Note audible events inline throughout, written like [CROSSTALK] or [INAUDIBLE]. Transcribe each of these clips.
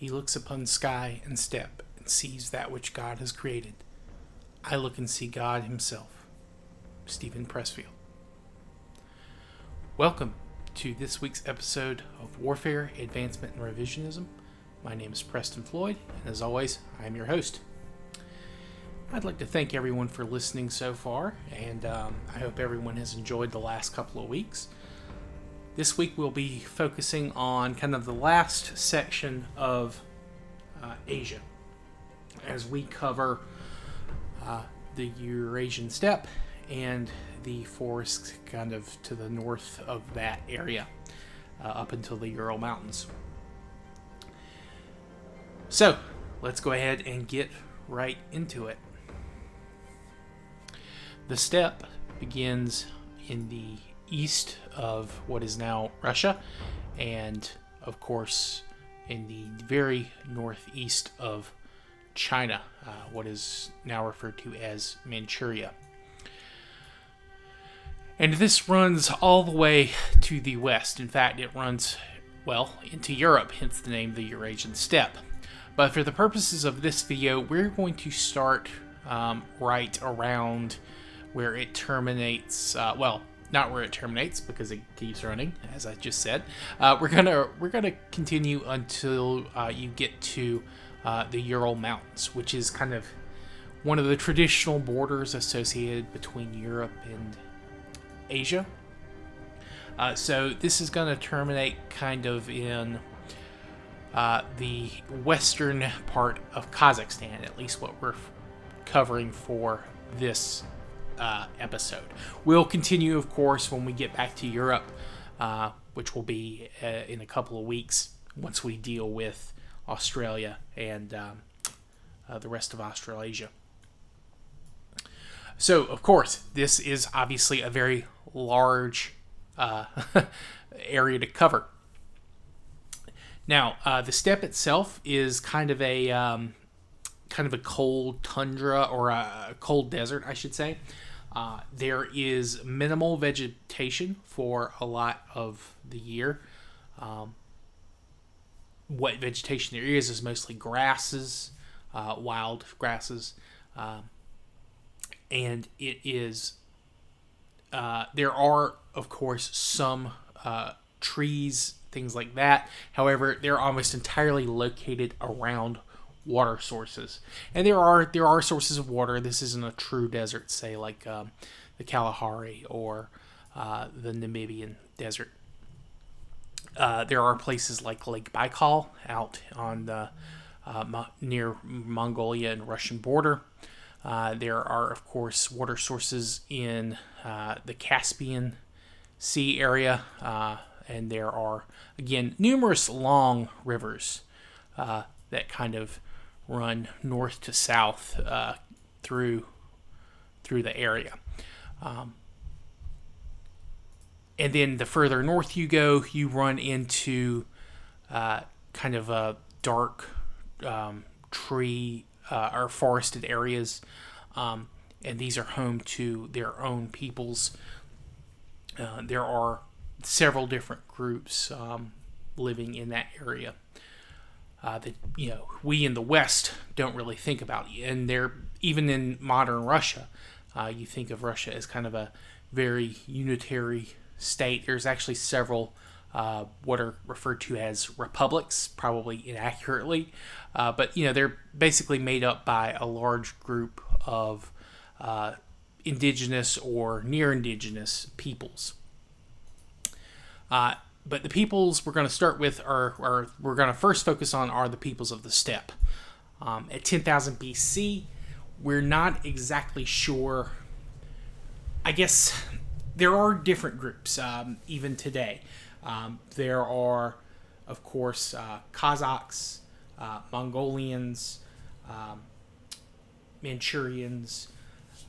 he looks upon sky and steppe and sees that which God has created. I look and see God Himself. Steven Pressfield. Welcome to this week's episode of Warfare, Advancement, and Revisionism. My name is Preston Floyd, and as always, I am your host. I'd like to thank everyone for listening so far, and um, I hope everyone has enjoyed the last couple of weeks. This week we'll be focusing on kind of the last section of uh, Asia as we cover uh, the Eurasian steppe and the forests kind of to the north of that area uh, up until the Ural Mountains. So let's go ahead and get right into it. The steppe begins in the east of what is now Russia, and of course, in the very northeast of China, uh, what is now referred to as Manchuria. And this runs all the way to the west. In fact, it runs, well, into Europe, hence the name the Eurasian steppe. But for the purposes of this video, we're going to start um, right around where it terminates, uh, well, not where it terminates because it keeps running, as I just said. Uh, we're gonna we're gonna continue until uh, you get to uh, the Ural Mountains, which is kind of one of the traditional borders associated between Europe and Asia. Uh, so this is to terminate kind of in uh, the western part of Kazakhstan, at least what we're covering for this uh, episode. We'll continue, of course, when we get back to Europe, uh, which will be uh, in a couple of weeks once we deal with Australia and um, uh, the rest of Australasia. So, of course, this is obviously a very large uh, [LAUGHS] area to cover. Now, uh, the steppe itself is kind of a um, kind of a cold tundra or a cold desert, I should say. Uh, there is minimal vegetation for a lot of the year. Um, what vegetation there is is mostly grasses, uh, wild grasses, uh, and it is. Uh, there are, of course, some uh, trees, things like that. However, they're almost entirely located around water sources, and there are there are sources of water. This isn't a true desert, say like um, the Kalahari or uh, the Namibian desert. Uh, there are places like Lake Baikal out on the uh, near Mongolia and Russian border. Uh, there are, of course, water sources in uh, the Caspian Sea area, uh, and there are again numerous long rivers that kind of run north to south uh, through through the area. Um, and then the further north you go, you run into uh, kind of a dark um, tree uh, or forested areas, um, and these are home to their own peoples. Uh, there are several different groups um, living in that area uh, that you know we in the West don't really think about. And they're even in modern Russia, uh, you think of Russia as kind of a very unitary state. There's actually several uh, what are referred to as republics, probably inaccurately, uh, but you know they're basically made up by a large group of uh, indigenous or near indigenous peoples. But the peoples we're going to start with are, are we're going to first focus on are the peoples of the steppe. Um, at 10,000 BC, we're not exactly sure. I guess there are different groups um, even today. Um, there are, of course, uh, Kazakhs, uh, Mongolians, um, Manchurians,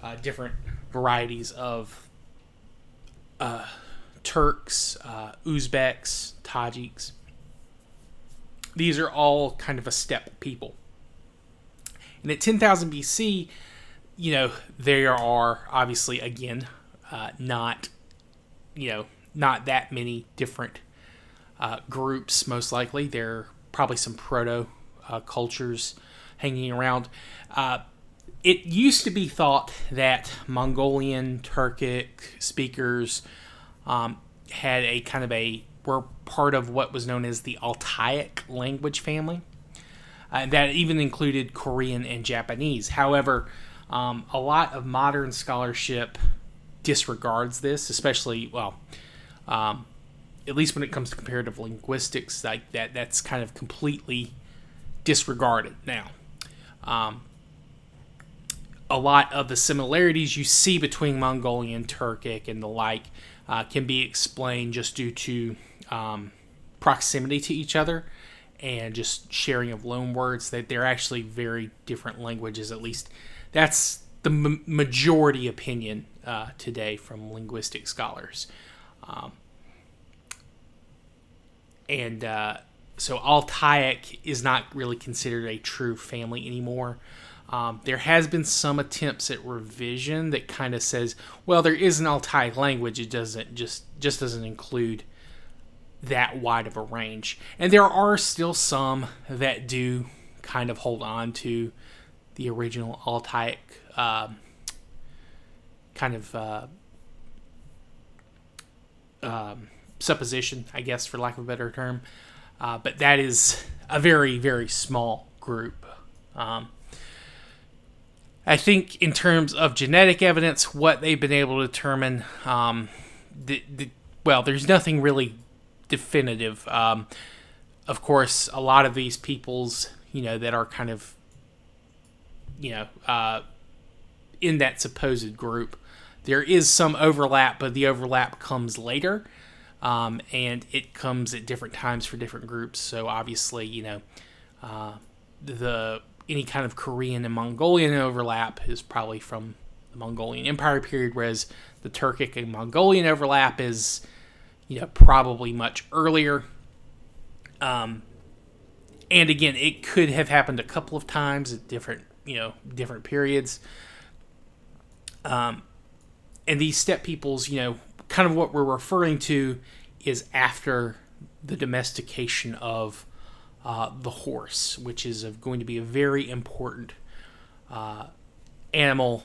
uh, different varieties of uh, Turks, uh, Uzbeks, Tajiks. These are all kind of a steppe people. And at 10,000 BC, you know, there are obviously, again, uh, not, you know, not that many different uh, groups, most likely. There are probably some proto uh, cultures hanging around. Uh, it used to be thought that Mongolian Turkic speakers um, had a kind of a were part of what was known as the Altaic language family. Uh, that even included Korean and Japanese. However, um, a lot of modern scholarship disregards this, especially well, um, at least when it comes to comparative linguistics, like that that's kind of completely disregarded now. Um, a lot of the similarities you see between Mongolian, Turkic, and the like uh, can be explained just due to um, proximity to each other and just sharing of loan words. That they're actually very different languages. At least that's the m- majority opinion uh, today from linguistic scholars. Um, and uh, so Altaic is not really considered a true family anymore. Um, there has been some attempts at revision that kind of says, well, there is an Altai language. It doesn't just just doesn't include that wide of a range, and there are still some that do kind of hold on to the original Altaic um, kind of uh, um, supposition, I guess, for lack of a better term. Uh, but that is a very very small group. Um, I think in terms of genetic evidence, what they've been able to determine, um, the, the, well, there's nothing really definitive. Um, of course, a lot of these peoples, you know, that are kind of, you know, uh, in that supposed group, there is some overlap, but the overlap comes later, um, and it comes at different times for different groups. So obviously, you know, uh, the any kind of Korean and Mongolian overlap is probably from the Mongolian Empire period, whereas the Turkic and Mongolian overlap is, you know, probably much earlier. Um, and again, it could have happened a couple of times at different, you know, different periods. Um, and these steppe peoples, you know, kind of what we're referring to is after the domestication of uh, the horse, which is going to be a very important uh, animal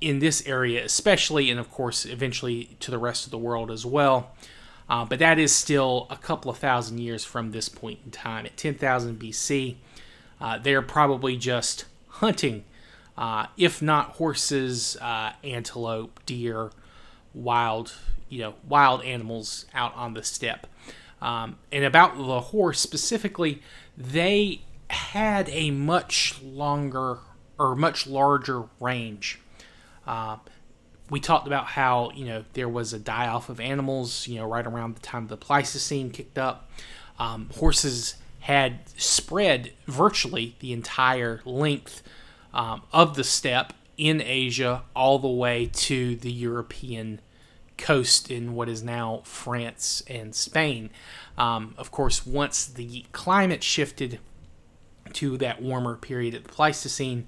in this area, especially, and of course, eventually to the rest of the world as well. Uh, but that is still a couple of thousand years from this point in time. At 10,000 BC, uh, they're probably just hunting, uh, if not horses, antelope, deer, wild, you know, wild animals out on the steppe. Um, and about the horse specifically, they had a much longer or much larger range. Uh, we talked about how you know there was a die off of animals, you know, right around the time the Pleistocene kicked up. Um, horses had spread virtually the entire length um, of the steppe in Asia all the way to the European coast in what is now France and Spain. Um, of course, once the climate shifted to that warmer period at the Pleistocene,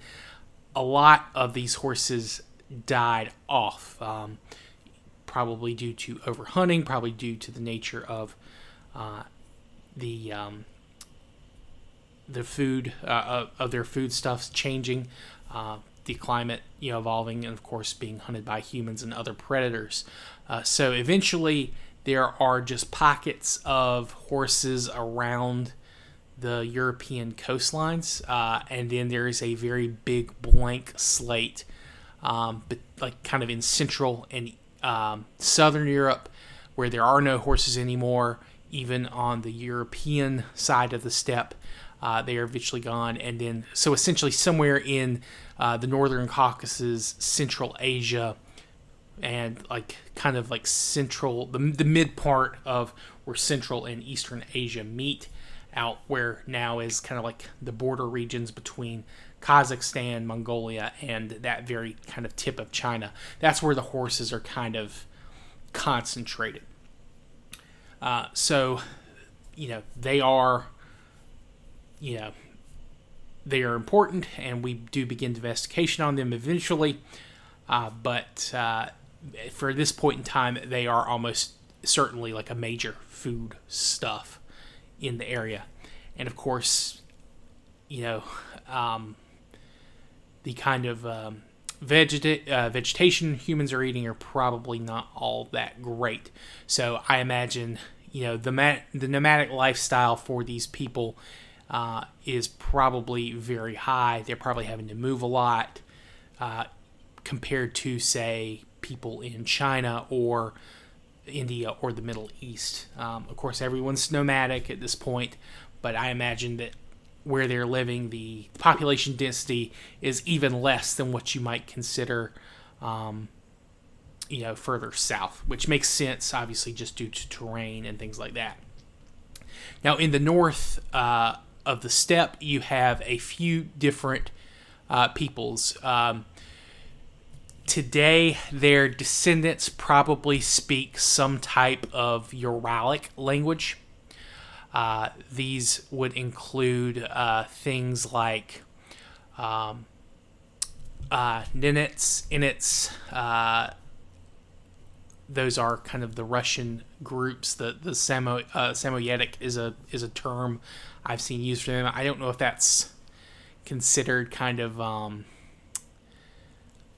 a lot of these horses died off, um, probably due to overhunting, probably due to the nature of uh, the um, the food uh, of their foodstuffs changing. Uh, the climate you know evolving and of course being hunted by humans and other predators. Uh, so eventually there are just pockets of horses around the european coastlines uh, and then there is a very big blank slate um, but like kind of in central and um, southern europe where there are no horses anymore even on the european side of the steppe uh, they are eventually gone and then so essentially somewhere in uh, the northern Caucasus, Central Asia, and like kind of like central the, the mid part of where Central and Eastern Asia meet, out where now is kind of like the border regions between Kazakhstan, Mongolia, and that very kind of tip of China. That's where the horses are kind of concentrated. Uh, so, you know, they are, you know, they are important, and we do begin investigation on them eventually. Uh, but uh, for this point in time, they are almost certainly like a major food stuff in the area. And of course, you know, um, the kind of um, vegeta- uh, vegetation humans are eating are probably not all that great. So I imagine, you know, the ma- the nomadic lifestyle for these people uh, is probably very high. They're probably having to move a lot uh, compared to, say, people in China or India or the Middle East. Um, of course, everyone's nomadic at this point, but I imagine that where they're living, the population density is even less than what you might consider, um, you know, further south, which makes sense, obviously, just due to terrain and things like that. Now, in the north uh, of the steppe, you have a few different uh, peoples. Um, today, their descendants probably speak some type of Uralic language. Uh, these would include uh, things like um, uh, Nenets, Enets. Uh, those are kind of the Russian groups. The the Samo, uh, Samoyedic is a is a term I've seen used for them. I don't know if that's considered kind of. Um,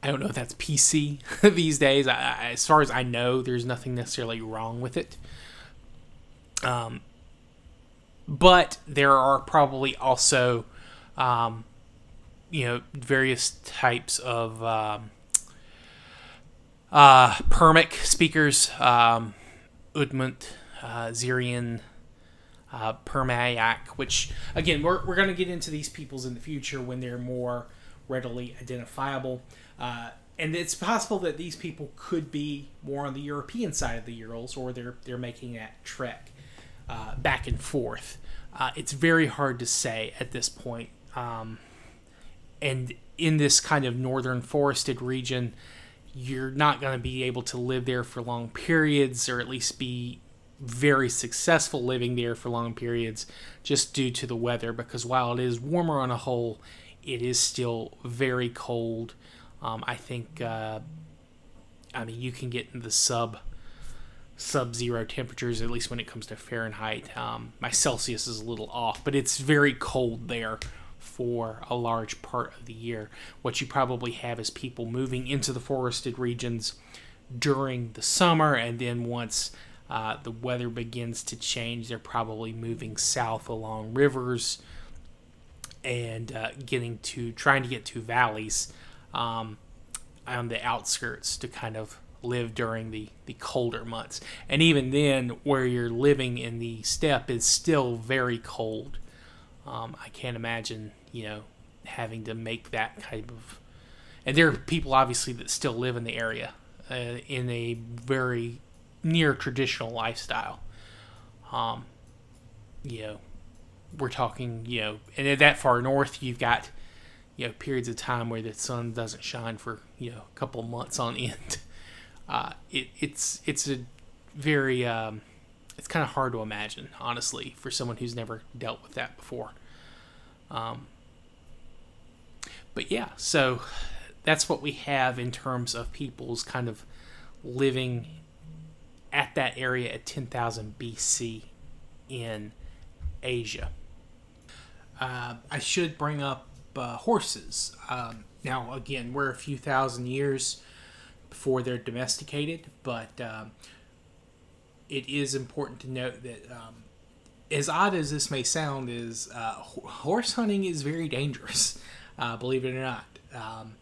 I don't know if that's PC [LAUGHS] these days. I, as far as I know, there's nothing necessarily wrong with it. Um, but there are probably also, um, you know, various types of um, uh, Permic speakers, um, Udmurt, uh, Zyrian, uh, Permyak, which, again, we're, we're going to get into these peoples in the future when they're more readily identifiable. Uh, and it's possible that these people could be more on the European side of the Urals, or they're they're making that trek uh, back and forth. Uh, it's very hard to say at this point. Um, and in this kind of northern forested region, you're not going to be able to live there for long periods, or at least be very successful living there for long periods, just due to the weather. Because while it is warmer on a whole, it is still very cold. Um, I think, uh, I mean, you can get in the sub sub-zero temperatures at least when it comes to fahrenheit um, my celsius is a little off but it's very cold there for a large part of the year what you probably have is people moving into the forested regions during the summer and then once uh, the weather begins to change they're probably moving south along rivers and uh, getting to trying to get to valleys um, on the outskirts to kind of live during the, the colder months. And even then, where you're living in the steppe is still very cold. Um, I can't imagine, you know, having to make that kind of. And there are people, obviously, that still live in the area uh, in a very near traditional lifestyle. Um, you know, we're talking, you know, and at that far north, you've got, you know, periods of time where the sun doesn't shine for, you know, a couple months on end [LAUGHS] uh, it, it's it's a very um, it's kind of hard to imagine, honestly, for someone who's never dealt with that before. Um, but yeah, so that's what we have in terms of people's kind of living at that area at 10,000 BC in Asia. Uh, I should bring up uh, horses. Um, now, again, we're a few thousand years before they're domesticated, but um, it is important to note that, um, as odd as this may sound, is uh, horse hunting is very dangerous. [LAUGHS] Uh, believe it or not. Um,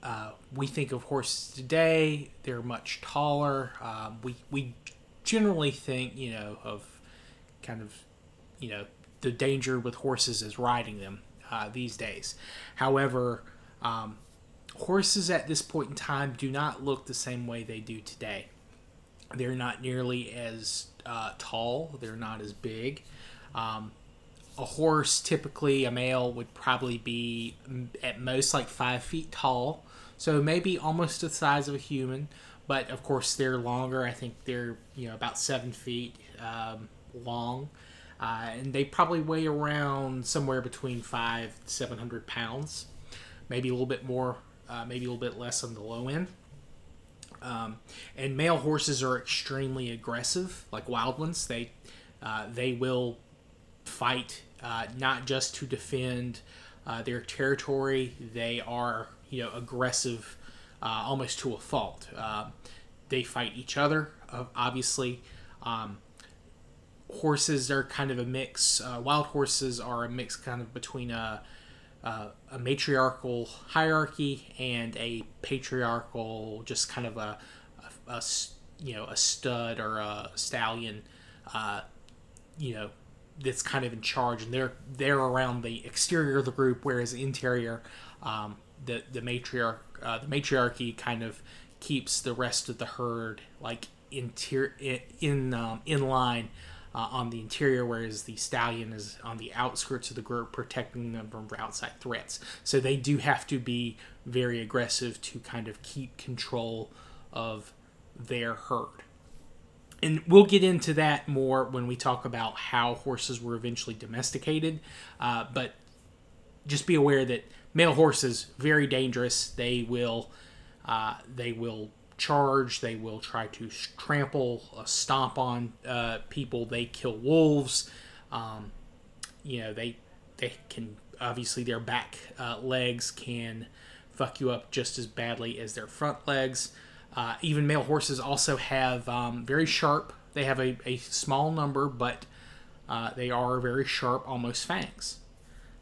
uh, we think of horses today; they're much taller. Um, we we generally think, you know, of kind of, you know, the danger with horses is riding them uh, these days. However, um, horses at this point in time do not look the same way they do today. They're not nearly as uh, tall, they're not as big. Um, a horse, typically a male, would probably be at most like five feet tall, so maybe almost the size of a human. But of course, they're longer. I think they're you know about seven feet um, long, uh, and they probably weigh around somewhere between five seven hundred pounds, maybe a little bit more uh, maybe a little bit less on the low end. Um, and male horses are extremely aggressive, like wild ones. They uh, they will fight uh, not just to defend uh, their territory. They are you know aggressive uh, almost to a fault. Um, they fight each other, uh, obviously. Um, horses are kind of a mix. Uh, wild horses are a mix kind of between a, a, a matriarchal hierarchy and a patriarchal, just kind of a, a, a you know a stud or a stallion, uh, you know that's kind of in charge, and they're they're around the exterior of the group, whereas interior, um, the the matriarch uh, the matriarchy kind of keeps the rest of the herd like interior in in, um, in line uh, on the interior, whereas the stallion is on the outskirts of the group, protecting them from outside threats. So they do have to be very aggressive to kind of keep control of their herd. And we'll get into that more when we talk about how horses were eventually domesticated. Uh, but just be aware that male horses very dangerous. They will uh, they will charge. They will try to trample, uh, stomp on uh, people. They kill wolves. Um, you know, they they can obviously their back uh, legs can fuck you up just as badly as their front legs. Uh, even male horses also have um, very sharp. They have a, a small number, but uh, they are very sharp, almost fangs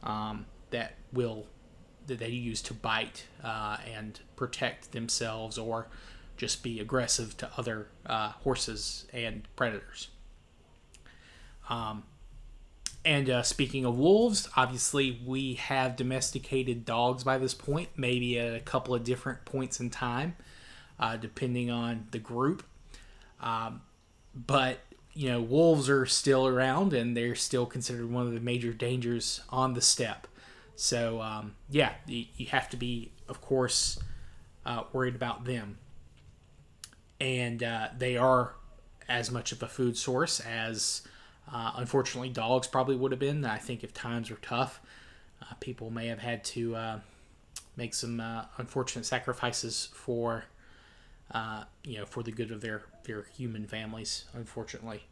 um, that will that they use to bite uh, and protect themselves or just be aggressive to other uh, horses and predators. Um, and uh, speaking of wolves, obviously we have domesticated dogs by this point, maybe at a couple of different points in time, uh, depending on the group. Um, but you know, wolves are still around, and they're still considered one of the major dangers on the steppe. So um, yeah, you, you, have to be, of course, uh, worried about them and uh, they are as much of a food source as uh, unfortunately dogs probably would have been. I think if times were tough, uh, people may have had to uh, make some uh, unfortunate sacrifices for uh, you know for the good of their their human families. Unfortunately,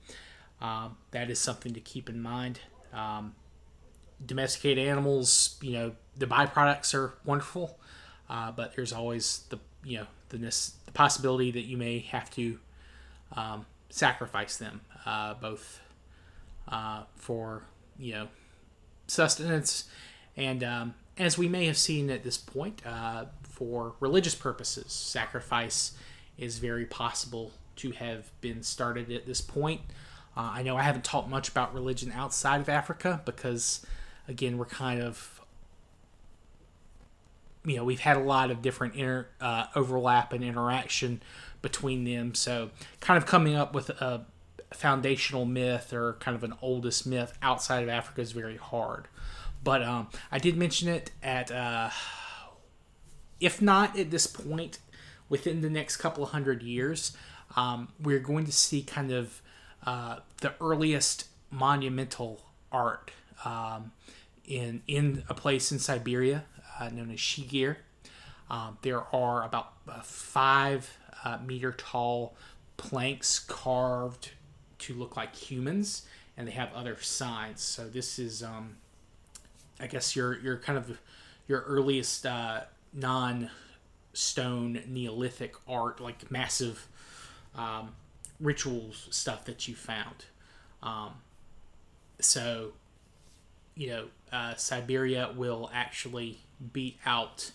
um, that is something to keep in mind. Um, domesticated animals, you know, the byproducts are wonderful, but there's always the you know the, possibility that you may have to um, sacrifice them, uh, both uh, for you know sustenance and um, as we may have seen at this point uh, for religious purposes, sacrifice is very possible to have been started at this point. Uh, I know I haven't talked much about religion outside of Africa because, again, we're kind of you know we've had a lot of different inter, uh, overlap and interaction between them. So kind of coming up with a foundational myth or kind of an oldest myth outside of africa is very hard. But um, i did mention it at uh, if not at this point within the next couple of hundred years um, we're going to see kind of uh, the earliest monumental art um, in in a place in Siberia uh, known as Shigir. Um, there are about uh, five uh, meter tall planks carved to look like humans, and they have other signs. So this is, um, I guess, your your kind of your earliest uh, non stone Neolithic art, like massive um, rituals stuff that you found. Um, so, you know, uh, Siberia will actually beat out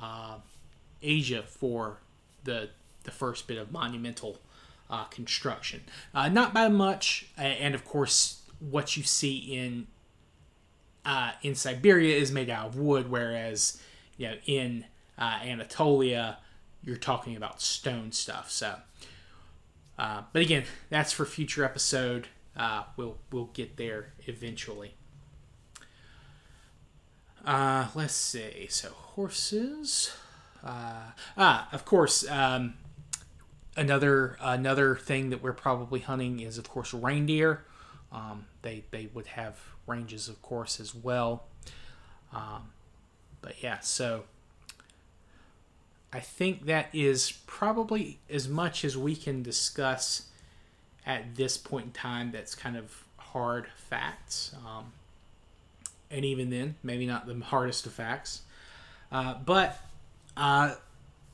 uh, Asia for the the first bit of monumental uh, construction. Uh, not by much, and of course, what you see in uh, in Siberia is made out of wood, whereas you know in uh, Anatolia you're talking about stone stuff. So, uh, but again, that's for future episode. we'll we'll get there eventually. Uh, let's see. So horses. Uh, ah, of course. Um, another another thing that we're probably hunting is of course reindeer. Um, they they would have ranges, of course, as well. Um, but yeah, so I think that is probably as much as we can discuss at this point in time. That's kind of hard facts. Um, and even then, maybe not the hardest of facts. Uh, but uh,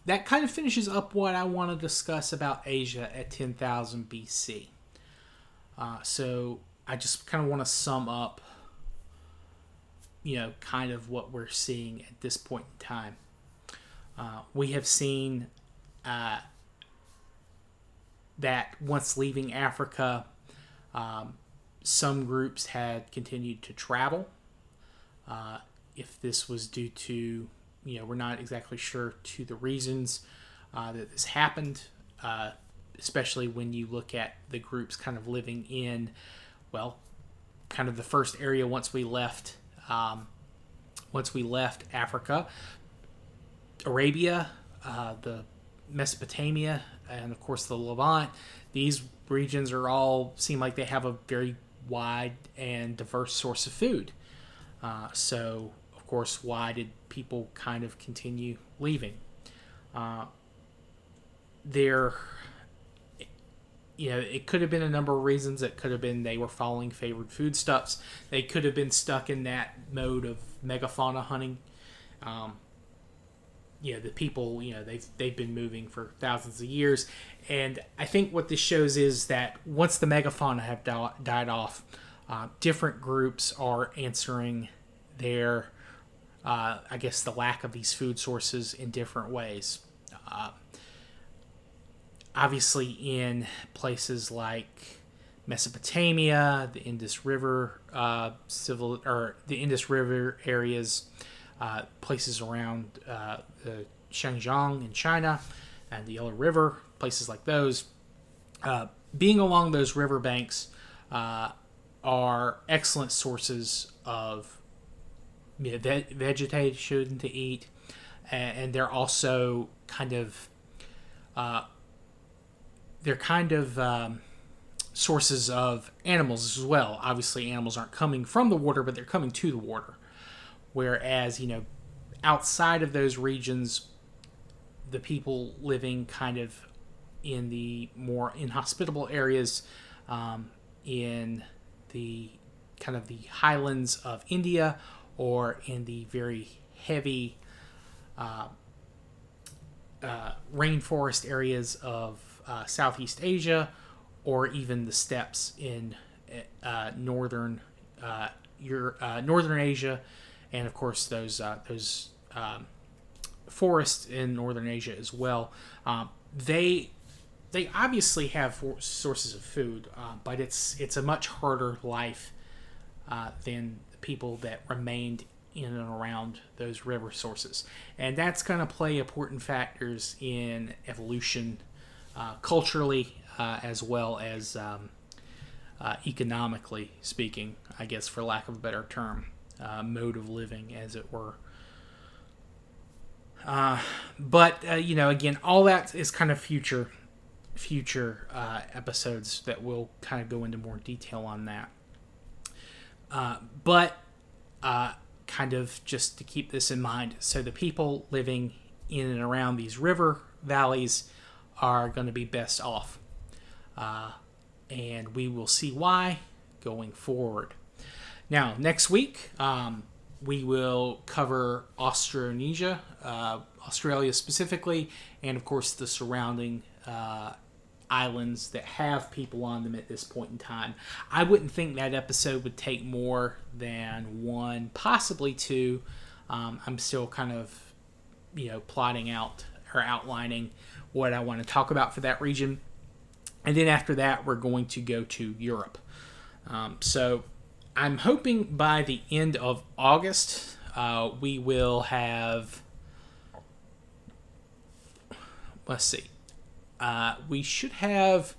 that kind of finishes up what I want to discuss about Asia at 10,000 BC. Uh, so I just kind of want to sum up, you know, kind of what we're seeing at this point in time. Uh, we have seen uh, that once leaving Africa, um, some groups had continued to travel. Uh, if this was due to, you know, we're not exactly sure to the reasons uh, that this happened, uh, especially when you look at the groups kind of living in, well, kind of the first area once we left, um, once we left Africa, Arabia, uh, the Mesopotamia, and of course the Levant. These regions are all seem like they have a very wide and diverse source of food. Uh, so, of course, why did people kind of continue leaving? Uh, there, you know, it could have been a number of reasons. It could have been they were following favored foodstuffs. They could have been stuck in that mode of megafauna hunting. Um, you know the people you know they've they've been moving for thousands of years and i think what this shows is that once the megafauna have di- died off uh, different groups are answering their uh, i guess the lack of these food sources in different ways uh, obviously in places like mesopotamia the indus river uh, civil or the indus river areas uh, places around uh, the Xinjiang in China and the Yellow River, places like those. Uh, being along those riverbanks are excellent sources of you know, ve- vegetation to eat, and, and, they're also kind of uh, they're kind of um, sources of animals as well. Obviously, animals aren't coming from the water, but they're coming to the water. Whereas, you know, outside of those regions, the people living kind of in the more inhospitable areas, um, in the kind of the highlands of India or in the very heavy uh, uh, rainforest areas of uh, Southeast Asia or even the steppes in uh, northern Europe, uh, northern Asia and of course those those um, forests in northern Asia as well. Um, they they obviously have sources of food, uh, but it's it's a much harder life uh, than people that remained in and around those river sources, and that's going to play important factors in evolution, uh, culturally uh, as well as um, uh, economically speaking, I guess, for lack of a better term uh, mode of living, as it were. Uh, but uh, you know, again, all that is kind of future, future episodes that will kind of go into more detail on that. Uh, but uh, kind of just to keep this in mind, so the people living in and around these river valleys are going to be best off, and we will see why going forward. Now, next week, um, we will cover Austronesia, uh, Australia specifically, and of course the surrounding uh, islands that have people on them at this point in time. I wouldn't think that episode would take more than one, possibly two. Um, I'm still kind of, you know, plotting out or outlining what I want to talk about for that region. And then after that, we're going to go to Europe. Um, so I'm hoping by the end of August, uh, we will have. Let's see. Uh, we should have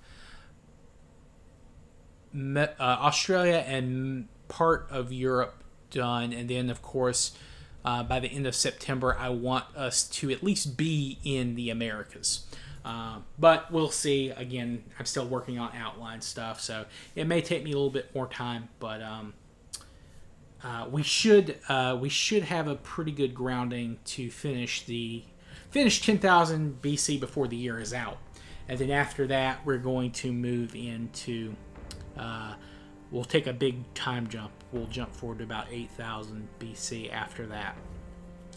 me- uh, Australia and part of Europe done, and then, of course, uh, by the end of September, I want us to at least be in the Americas. Uh, but we'll see. Again, I'm still working on outline stuff, so it may take me a little bit more time. But um, uh, we should uh, we should have a pretty good grounding to finish the finish 10,000 BC before the year is out, and then after that we're going to move into uh, we'll take a big time jump. We'll jump forward to about 8000 BC after that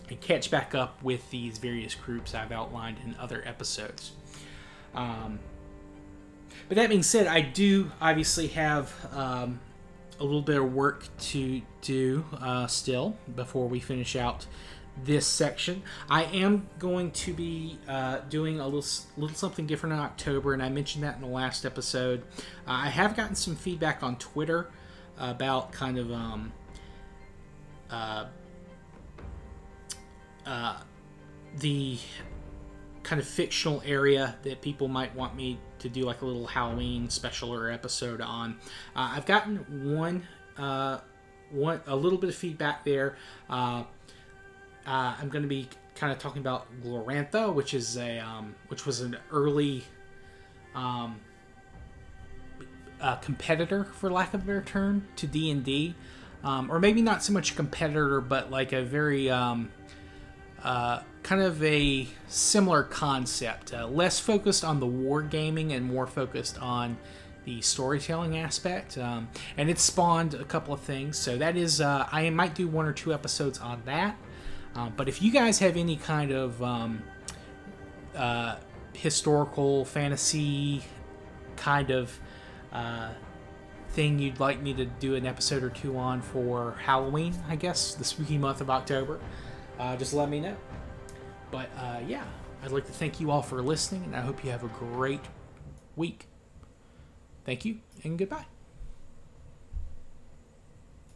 and catch back up with these various groups I've outlined in other episodes. Um, but that being said, I do obviously have um, a little bit of work to do uh, still before we finish out this section. I am going to be uh, doing a little, little something different in October, and I mentioned that in the last episode. Uh, I have gotten some feedback on Twitter about kind of um, uh, uh, the kind of fictional area that people might want me to do like a little Halloween special or episode on. Uh, I've gotten one, one a little bit of feedback there. Uh, uh I'm going to be kind of talking about Glorantha, which is a um, which was an early um, competitor, for lack of a better term, to D and D, um, or maybe not so much a competitor, but like a very um, uh, kind of a similar concept, uh, less focused on the wargaming and more focused on the storytelling aspect. Um, and it spawned a couple of things, so that is uh, I might do one or two episodes on that. Uh, but if you guys have any kind of um, uh, historical fantasy kind of thing you'd like me to do an episode or two on for Halloween, I guess, the spooky month of October, uh, just let me know. But uh, yeah, I'd like to thank you all for listening, and I hope you have a great week. Thank you, and goodbye.